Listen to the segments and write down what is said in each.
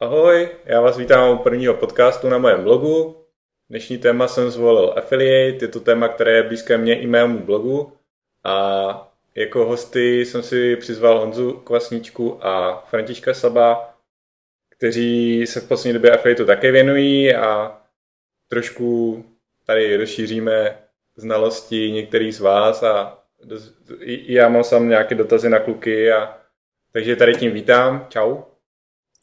Ahoj, já vás vítám u prvního podcastu na mém blogu. Dnešní téma jsem zvolil affiliate, je to téma, které je blízké mně i mému blogu. A jako hosty jsem si přizval Honzu Kvasničku a Františka Saba, kteří se v poslední době affiliateu také věnují a trošku tady rozšíříme znalosti některých z vás a já mám sám nějaké dotazy na kluky a takže tady tím vítám. Čau.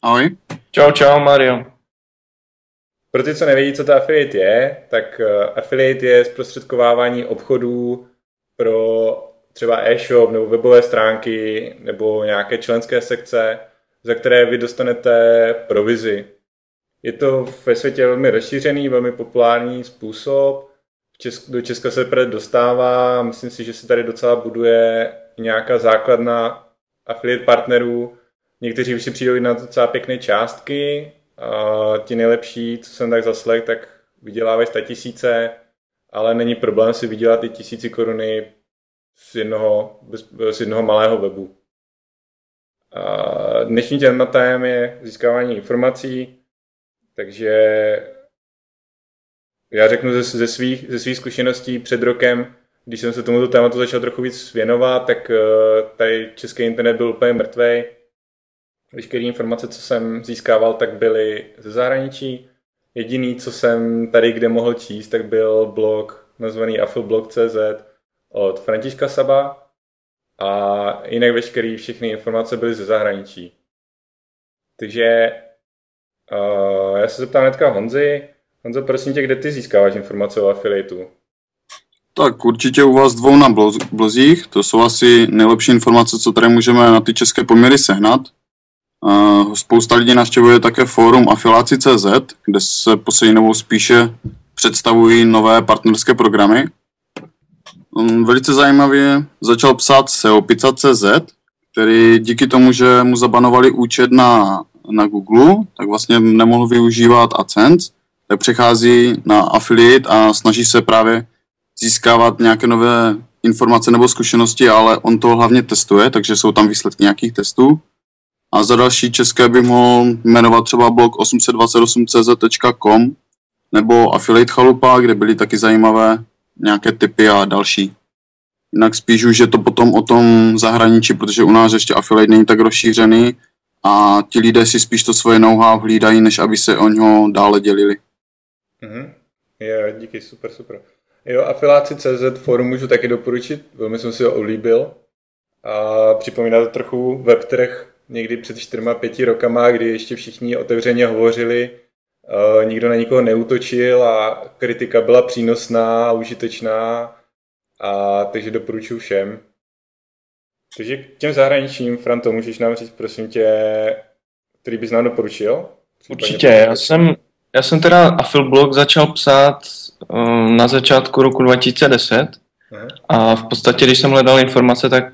Ahoj. Čau, čau, Mario. Pro ty, co nevědí, co to affiliate je, tak eh, affiliate je zprostředkovávání obchodů pro třeba e-shop nebo webové stránky nebo nějaké členské sekce, za které vy dostanete provizi. Je to ve světě velmi rozšířený, velmi populární způsob. Česk- do Česka se prd dostává, myslím si, že se tady docela buduje nějaká základna affiliate partnerů, Někteří už si přijdou na docela pěkné částky, a ti nejlepší, co jsem tak zaslech, tak vydělávají sta tisíce, ale není problém si vydělat i tisíci koruny z jednoho, z jednoho malého webu. A dnešní tématem je získávání informací, takže já řeknu ze, ze, svých, ze svých zkušeností před rokem, když jsem se tomuto tématu začal trochu víc věnovat, tak eh, tady český internet byl úplně mrtvý Veškeré informace, co jsem získával, tak byly ze zahraničí. Jediný, co jsem tady kde mohl číst, tak byl blog nazvaný afilblog.cz od Františka Saba a jinak veškeré všechny informace byly ze zahraničí. Takže uh, já se zeptám hnedka Honzy. Honzo, prosím tě, kde ty získáváš informace o afiliatu? Tak určitě u vás dvou na blozích, to jsou asi nejlepší informace, co tady můžeme na ty české poměry sehnat. Spousta lidí navštěvuje také fórum afiláci.cz, kde se poslední dobou spíše představují nové partnerské programy. Velice zajímavě začal psát SEOPizza.cz, který díky tomu, že mu zabanovali účet na, na Google, tak vlastně nemohl využívat AdSense, tak přechází na affiliate a snaží se právě získávat nějaké nové informace nebo zkušenosti, ale on to hlavně testuje, takže jsou tam výsledky nějakých testů. A za další české bych mohl jmenovat třeba blog 828cz.com nebo Affiliate Chalupa, kde byly taky zajímavé nějaké typy a další. Jinak spíš už je to potom o tom zahraničí, protože u nás ještě affiliate není tak rozšířený a ti lidé si spíš to svoje know-how hlídají, než aby se o něho dále dělili. Mhm. Je, díky, super, super. Jo, afiláci.cz forum můžu taky doporučit, velmi jsem si ho oblíbil. A připomíná to trochu webtrh někdy před čtyřma, pěti rokama, kdy ještě všichni otevřeně hovořili, uh, nikdo na nikoho neutočil a kritika byla přínosná a užitečná, a takže doporučuji všem. Takže k těm zahraničním, Franto, můžeš nám říct, prosím tě, který bys nám doporučil? Určitě, já jsem, já jsem teda Afilblog začal psát um, na začátku roku 2010 Aha. a v podstatě, když jsem hledal informace, tak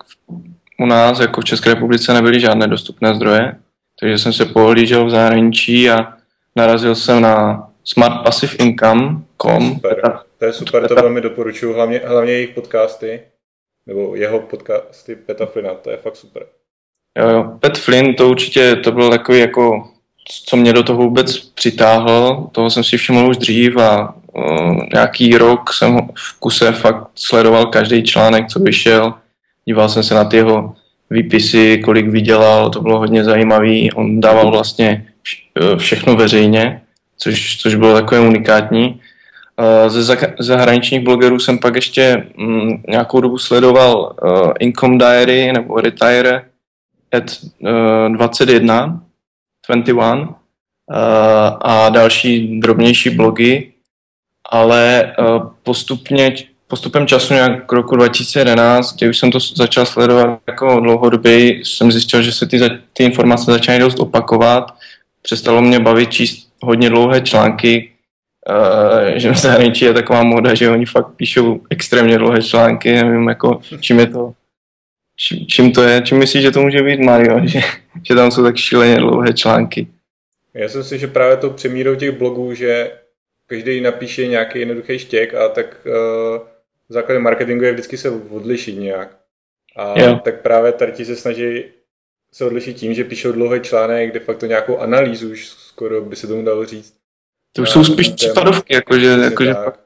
u nás jako v České republice nebyly žádné dostupné zdroje, takže jsem se pohlížel v zahraničí a narazil jsem na smartpassiveincome.com. Super. To je super, to velmi doporučuji, hlavně, hlavně jejich podcasty, nebo jeho podcasty Peta Flynna, to je fakt super. Jo, jo, Pet Flynn, to určitě, to byl takový jako, co mě do toho vůbec přitáhl, toho jsem si všiml už dřív a uh, nějaký rok jsem v kuse fakt sledoval každý článek, co vyšel, díval jsem se na ty jeho výpisy, kolik vydělal, to bylo hodně zajímavý. On dával vlastně eh, všechno veřejně, což, což bylo takové unikátní. Eh, ze zahraničních blogerů jsem pak ještě mm, nějakou dobu sledoval uh, Income Diary nebo Retire at uh, 21, 21 uh, a další drobnější blogy, ale postupně postupem času nějak k roku 2011, kdy už jsem to začal sledovat jako dlouhodobě, jsem zjistil, že se ty, ty informace začínají dost opakovat. Přestalo mě bavit číst hodně dlouhé články, uh, že v zahraničí je taková moda, že oni fakt píšou extrémně dlouhé články, nevím jako, čím je to, čím, čím to je, čím myslíš, že to může být Mario, že, že tam jsou tak šíleně dlouhé články. Já si myslím, že právě to přemírou těch blogů, že každý napíše nějaký jednoduchý štěk a tak uh, základem marketingu je vždycky se odlišit nějak. A jo. tak právě tady se snaží se odliší tím, že píšou dlouhý článek, de facto nějakou analýzu, už skoro by se tomu dalo říct. To už jsou spíš případovky, jakože, jakože fakt,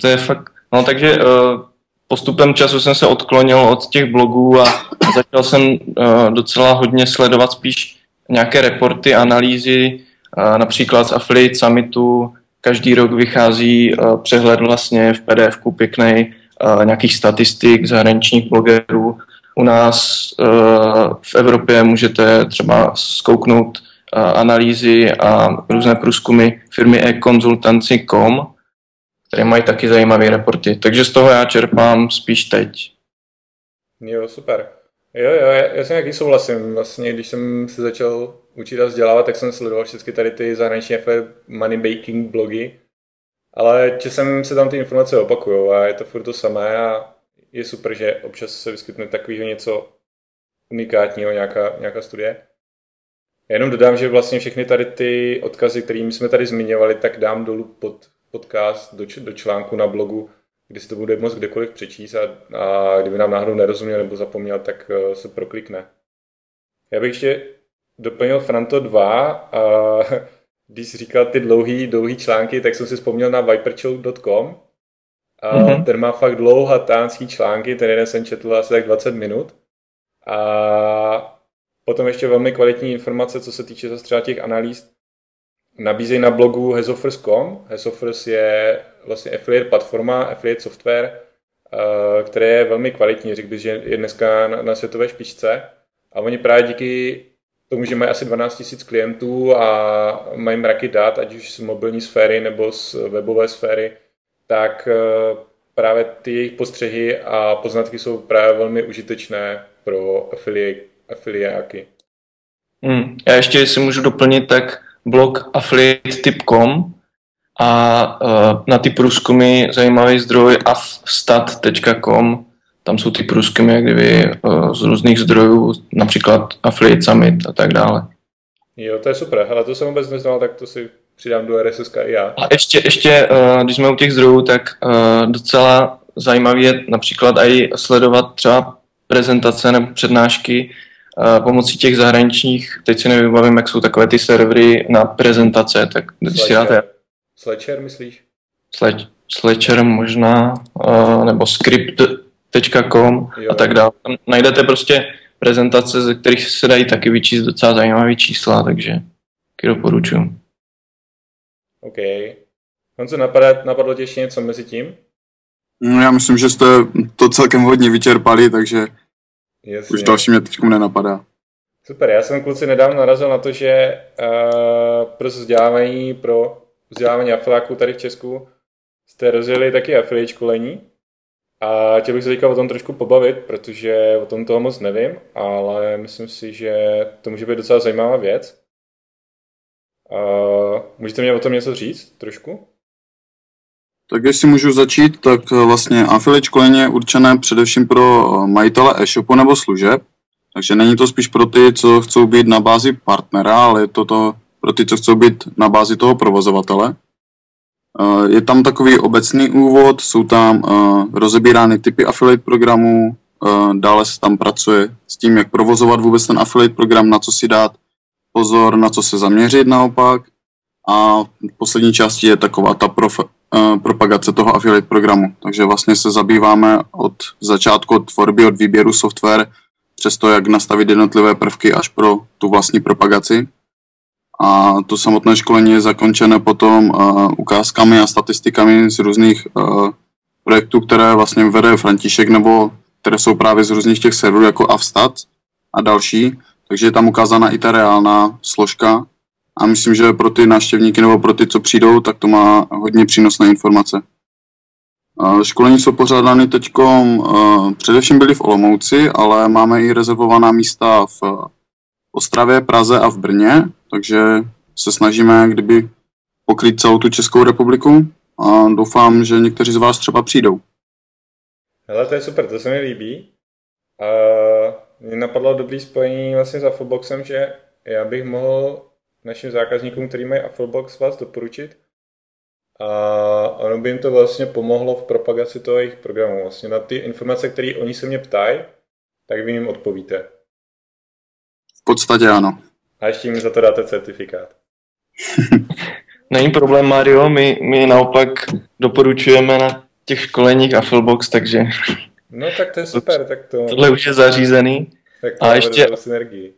to je fakt, no takže uh, postupem času jsem se odklonil od těch blogů a začal jsem uh, docela hodně sledovat spíš nějaké reporty, analýzy, uh, například z Affiliate Summitu, každý rok vychází uh, přehled vlastně v pdf pěkný uh, nějakých statistik zahraničních blogerů. U nás uh, v Evropě můžete třeba zkouknout analýzy a různé průzkumy firmy e-consultancy.com, které mají taky zajímavé reporty. Takže z toho já čerpám spíš teď. Jo, super. Jo, jo, já, já jsem nějaký souhlasím. Vlastně, když jsem se začal učit a vzdělávat, tak jsem sledoval všechny tady ty zahraniční money baking blogy. Ale časem se tam ty informace opakují a je to furt to samé a je super, že občas se vyskytne takového něco unikátního, nějaká, nějaká studie. Já jenom dodám, že vlastně všechny tady ty odkazy, které jsme tady zmiňovali, tak dám dolů pod podcast do, do článku na blogu, kdy si to bude moct kdekoliv přečíst a, a kdyby nám náhodou nerozuměl nebo zapomněl, tak uh, se proklikne. Já bych ještě doplnil Franto 2 a když jsi říkal ty dlouhý, dlouhý články, tak jsem si vzpomněl na viperchill.com a mm-hmm. ten má fakt dlouhatánský články, ten jeden jsem četl asi tak 20 minut a potom ještě velmi kvalitní informace, co se týče zase třeba těch analýz, nabízejí na blogu Hesoffers.com. Hesoffers je vlastně affiliate platforma, affiliate software, eh, které je velmi kvalitní. Řekl bych, že je dneska na, světové špičce. A oni právě díky tomu, že mají asi 12 000 klientů a mají mraky dat, ať už z mobilní sféry nebo z webové sféry, tak eh, právě ty jejich postřehy a poznatky jsou právě velmi užitečné pro affiliate, afiliáky. Hmm. Já ještě, si můžu doplnit, tak blog affiliate.com a uh, na ty průzkumy zajímavý zdroj affstat.com, tam jsou ty průzkumy jak kdyby uh, z různých zdrojů, například Affiliate Summit a tak dále. Jo, to je super, ale to jsem vůbec neznal, tak to si přidám do RSS i já. A ještě, ještě uh, když jsme u těch zdrojů, tak uh, docela zajímavý je například i sledovat třeba prezentace nebo přednášky pomocí těch zahraničních, teď si nevybavím, jak jsou takové ty servery na prezentace, tak když si dáte... Sledger, myslíš? Sledger možná, uh, nebo script.com a tak dále. Tam najdete prostě prezentace, ze kterých se dají taky vyčíst docela zajímavé čísla, takže taky doporučuji. OK. Honzo, napadá, napadlo tě ještě něco mezi tím? No, já myslím, že jste to celkem hodně vyčerpali, takže Jasně. Už další mě teď nenapadá. Super, já jsem kluci nedávno narazil na to, že uh, pro vzdělávání, pro vzdělávání afiláků tady v Česku jste rozjeli taky affiliate školení a chtěl bych se teďka o tom trošku pobavit, protože o tom toho moc nevím, ale myslím si, že to může být docela zajímavá věc. Uh, můžete mě o tom něco říct trošku? Tak jestli můžu začít, tak eh, vlastně affiliate školení je určené především pro eh, majitele e-shopu nebo služeb, takže není to spíš pro ty, co chcou být na bázi partnera, ale je to, to pro ty, co chcou být na bázi toho provozovatele. Eh, je tam takový obecný úvod, jsou tam rozebírány typy affiliate programů, dále se tam pracuje s tím, jak provozovat vůbec ten affiliate program, na co si dát pozor, na co se zaměřit naopak. A v poslední části je taková ta prof- propagace toho affiliate programu. Takže vlastně se zabýváme od začátku od tvorby, od výběru software, přes to, jak nastavit jednotlivé prvky až pro tu vlastní propagaci. A to samotné školení je zakončené potom uh, ukázkami a statistikami z různých uh, projektů, které vlastně vede František, nebo které jsou právě z různých těch serverů jako Avstat a další. Takže je tam ukázána i ta reálná složka a myslím, že pro ty návštěvníky nebo pro ty, co přijdou, tak to má hodně přínosné informace. Školení jsou pořádány teď, především byly v Olomouci, ale máme i rezervovaná místa v Ostravě, Praze a v Brně, takže se snažíme kdyby pokrýt celou tu Českou republiku a doufám, že někteří z vás třeba přijdou. Hele, to je super, to se mi líbí. A mě napadlo dobrý spojení vlastně za Fullboxem, že já bych mohl našim zákazníkům, který mají Afflebox, vás doporučit. A ono by jim to vlastně pomohlo v propagaci toho jejich programu. Vlastně na ty informace, které oni se mě ptají, tak vy jim odpovíte. podstatě ano. A ještě mi za to dáte certifikát. Není problém, Mario, my, my naopak doporučujeme na těch školeních Affilbox, takže... No tak to je super, tak to... Tohle už je zařízený. Tak to a ještě, synergii.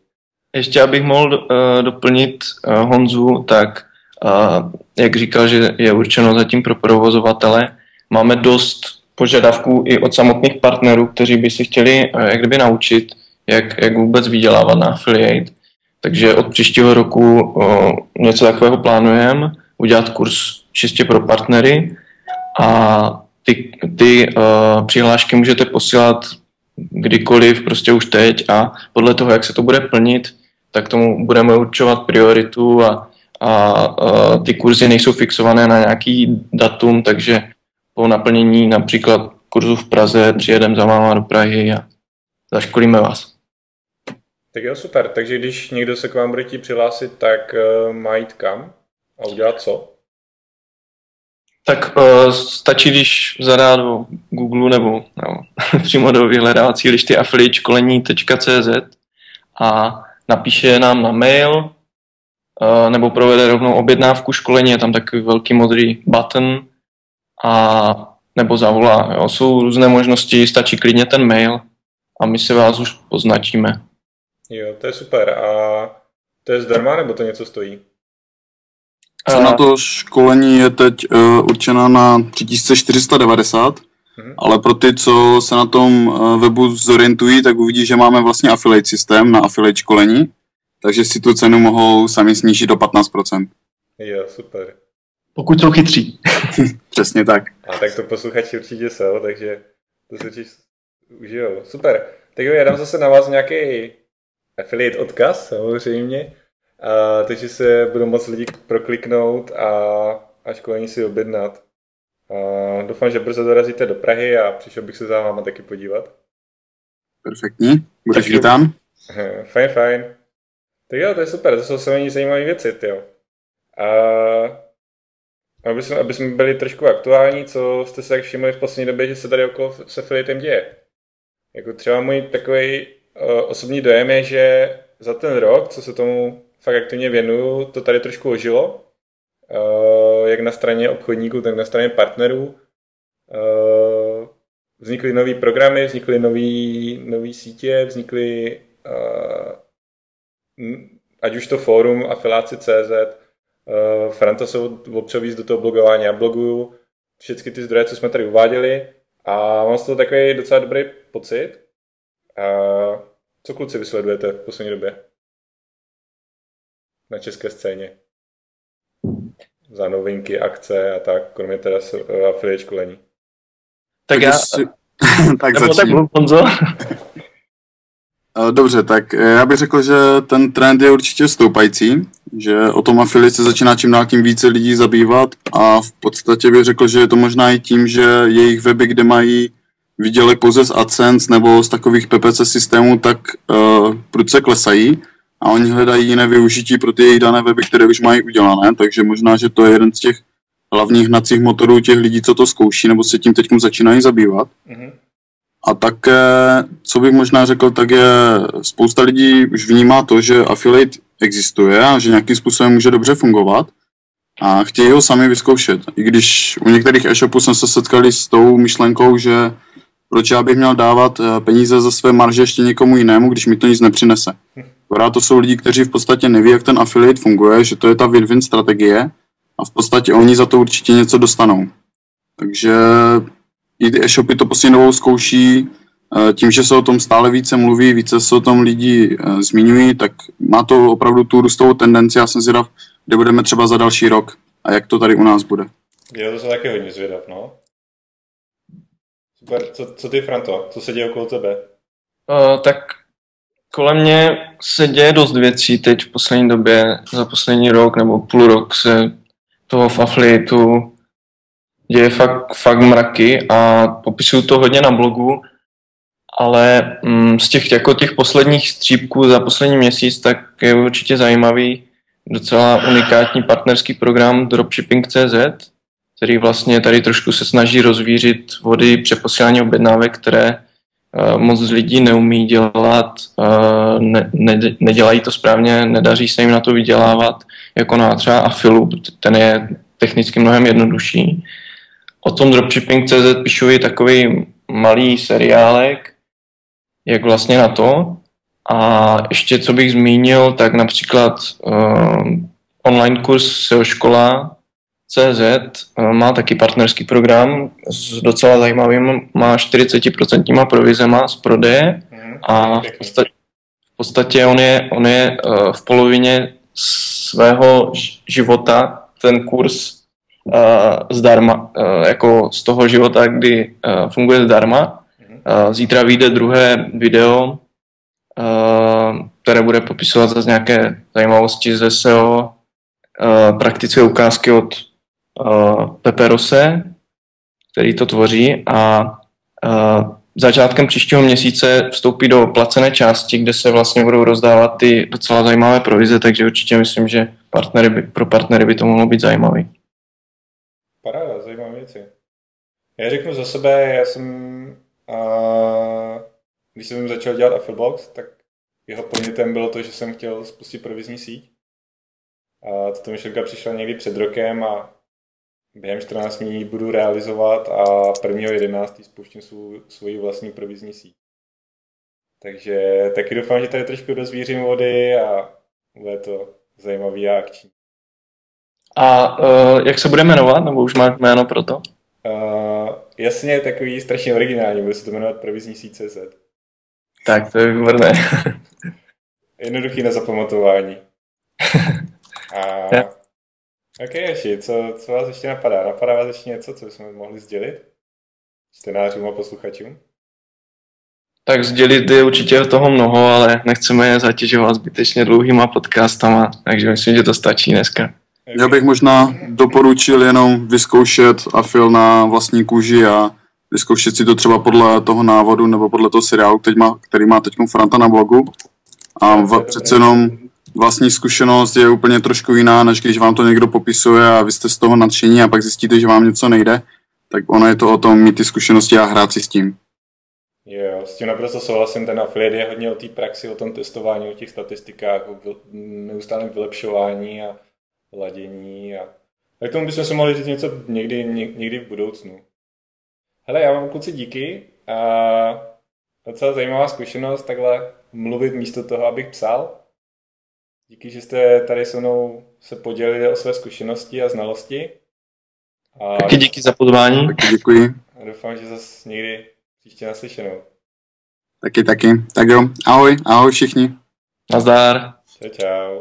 Ještě abych mohl uh, doplnit uh, Honzu, tak uh, jak říkal, že je určeno zatím pro provozovatele, máme dost požadavků i od samotných partnerů, kteří by si chtěli uh, jak kdyby naučit, jak, jak vůbec vydělávat na affiliate. Takže od příštího roku uh, něco takového plánujeme, udělat kurz čistě pro partnery a ty, ty uh, přihlášky můžete posílat kdykoliv, prostě už teď a podle toho, jak se to bude plnit, tak tomu budeme určovat prioritu a, a, a ty kurzy nejsou fixované na nějaký datum, takže po naplnění například kurzu v Praze přijedeme za váma do Prahy a zaškolíme vás. Tak jo, super. Takže když někdo se k vám bude chtít přihlásit, tak uh, má jít kam a udělat co? Tak uh, stačí, když zadá do Google nebo, nebo přímo do vyhledávací lišty affiliateškolení.cz a napíše nám na mail uh, nebo provede rovnou objednávku školení, je tam takový velký modrý button a nebo zavolá. Jo. Jsou různé možnosti, stačí klidně ten mail a my se vás už poznačíme. Jo, to je super. A to je zdarma, nebo to něco stojí? Cena to školení je teď uh, určena na 3490, hmm. ale pro ty, co se na tom uh, webu zorientují, tak uvidí, že máme vlastně affiliate systém na affiliate školení, takže si tu cenu mohou sami snížit do 15%. Jo, super. Pokud jsou chytří. Přesně tak. A tak to posluchači určitě jsou, takže to se určitě užijou. Super. Tak jo, já dám zase na vás nějaký affiliate odkaz, samozřejmě. A, takže se budou moc lidi prokliknout a, a školení si objednat. A doufám, že brzo dorazíte do Prahy a přišel bych se za váma taky podívat. Perfektní, budeš tak vítán. Fajn, fajn. Tak jo, to je super, to jsou samé zajímavé věci, jo. A aby jsme, aby jsme byli trošku aktuální, co jste se tak všimli v poslední době, že se tady okolo s affiliatem děje. Jako třeba můj takový uh, osobní dojem je, že za ten rok, co se tomu fakt aktivně věnuju, to tady trošku ožilo. Uh, jak na straně obchodníků, tak na straně partnerů. Uh, vznikly nové programy, vznikly nové sítě, vznikly uh, ať už to fórum afiláci.cz, uh, Franta jsou občas do toho blogování, já bloguju všechny ty zdroje, co jsme tady uváděli a mám z toho takový docela dobrý pocit. Co kluci vysledujete v poslední době? na české scéně. Za novinky, akce a tak, kromě teda affiliate školení. Tak já... Si... tak Nebo tak Honzo. Eh, dobře, tak eh, já bych řekl, že ten trend je určitě stoupající, že o tom affiliate se začíná čím dál tím více lidí zabývat a v podstatě bych řekl, že je to možná i tím, že jejich weby, kde mají výdělek pouze z AdSense nebo z takových PPC systémů, tak uh, prudce klesají a oni hledají jiné využití pro ty jejich dané weby, které už mají udělané, takže možná, že to je jeden z těch hlavních hnacích motorů těch lidí, co to zkouší, nebo se tím teď začínají zabývat. Mm-hmm. A také, co bych možná řekl, tak je spousta lidí už vnímá to, že affiliate existuje a že nějakým způsobem může dobře fungovat a chtějí ho sami vyzkoušet. I když u některých e-shopů jsme se setkali s tou myšlenkou, že proč já bych měl dávat eh, peníze za své marže ještě někomu jinému, když mi to nic nepřinese. Akorát to jsou lidi, kteří v podstatě neví, jak ten affiliate funguje, že to je ta win-win strategie a v podstatě oni za to určitě něco dostanou. Takže i ty e-shopy to poslední dobou zkouší, eh, tím, že se o tom stále více mluví, více se o tom lidi eh, zmiňují, tak má to opravdu tu růstovou tendenci. Já jsem zvědav, kde budeme třeba za další rok a jak to tady u nás bude. Já to jsem taky hodně zvědav, no. Super, co, co ty, Franto? Co se děje okolo tebe? Uh, tak kolem mě se děje dost věcí teď v poslední době, za poslední rok nebo půl rok se toho v afiliatu děje fakt, fakt mraky a popisuju to hodně na blogu, ale mm, z těch, jako těch posledních střípků za poslední měsíc, tak je určitě zajímavý docela unikátní partnerský program Dropshipping.cz, který vlastně tady trošku se snaží rozvířit vody přeposílání objednávek, které moc lidí neumí dělat, ne, ne, nedělají to správně, nedaří se jim na to vydělávat, jako na třeba Afilu, ten je technicky mnohem jednodušší. O tom dropshipping.cz píšu i takový malý seriálek, jak vlastně na to. A ještě co bych zmínil, tak například uh, online kurz SEO škola CZ uh, má taky partnerský program s docela zajímavým, má 40% provizema z prodeje. Mhm, a v podstatě, v podstatě on je, on je uh, v polovině svého života ten kurz uh, zdarma, uh, jako z toho života, kdy uh, funguje zdarma. Uh, zítra vyjde druhé video, uh, které bude popisovat zase nějaké zajímavosti ze SEO, uh, praktické ukázky od uh, Pepe Rose, který to tvoří a uh, začátkem příštího měsíce vstoupí do placené části, kde se vlastně budou rozdávat ty docela zajímavé provize, takže určitě myslím, že partnery by, pro partnery by to mohlo být zajímavý. Paráda, zajímavé věci. Já řeknu za sebe, já jsem, a, když jsem začal dělat Affilbox, tak jeho podnětem bylo to, že jsem chtěl spustit provizní síť. A tato myšlenka přišla někdy před rokem a během 14 dní budu realizovat a 1.11. spouštím svou, svoji vlastní provizní síť. Takže taky doufám, že tady trošku dozvířím vody a bude to zajímavý a akční. A uh, jak se bude jmenovat, nebo už máš jméno pro to? Uh, jasně, takový strašně originální, bude se to jmenovat provizní síť CZ. Tak, to je výborné. Jednoduchý na zapamatování. A... Yeah. Ok, ještě, co, co vás ještě napadá? Napadá vás ještě něco, co bychom mohli sdělit čtenářům a posluchačům? Tak sdělit je určitě toho mnoho, ale nechceme je zatěžovat zbytečně dlouhýma podcastama, takže myslím, že to stačí dneska. Já bych možná doporučil jenom vyzkoušet afil na vlastní kůži a vyzkoušet si to třeba podle toho návodu nebo podle toho seriálu, který má, který má teď Franta na blogu. A v, přece jenom vlastní zkušenost je úplně trošku jiná, než když vám to někdo popisuje a vy jste z toho nadšení a pak zjistíte, že vám něco nejde, tak ono je to o tom mít ty zkušenosti a hrát si s tím. Jo, s tím naprosto souhlasím, ten affiliate je hodně o té praxi, o tom testování, o těch statistikách, o neustálém vylepšování a ladění a tak tomu bychom se mohli říct něco někdy, někdy v budoucnu. Hele, já vám kluci díky a docela zajímavá zkušenost takhle mluvit místo toho, abych psal. Díky, že jste tady se mnou se podělili o své zkušenosti a znalosti. A taky díky za pozvání. Taky děkuji. A doufám, že zase někdy příště naslyšenou. Taky, taky. Tak jo, ahoj, ahoj všichni. Nazdar. Čau, čau.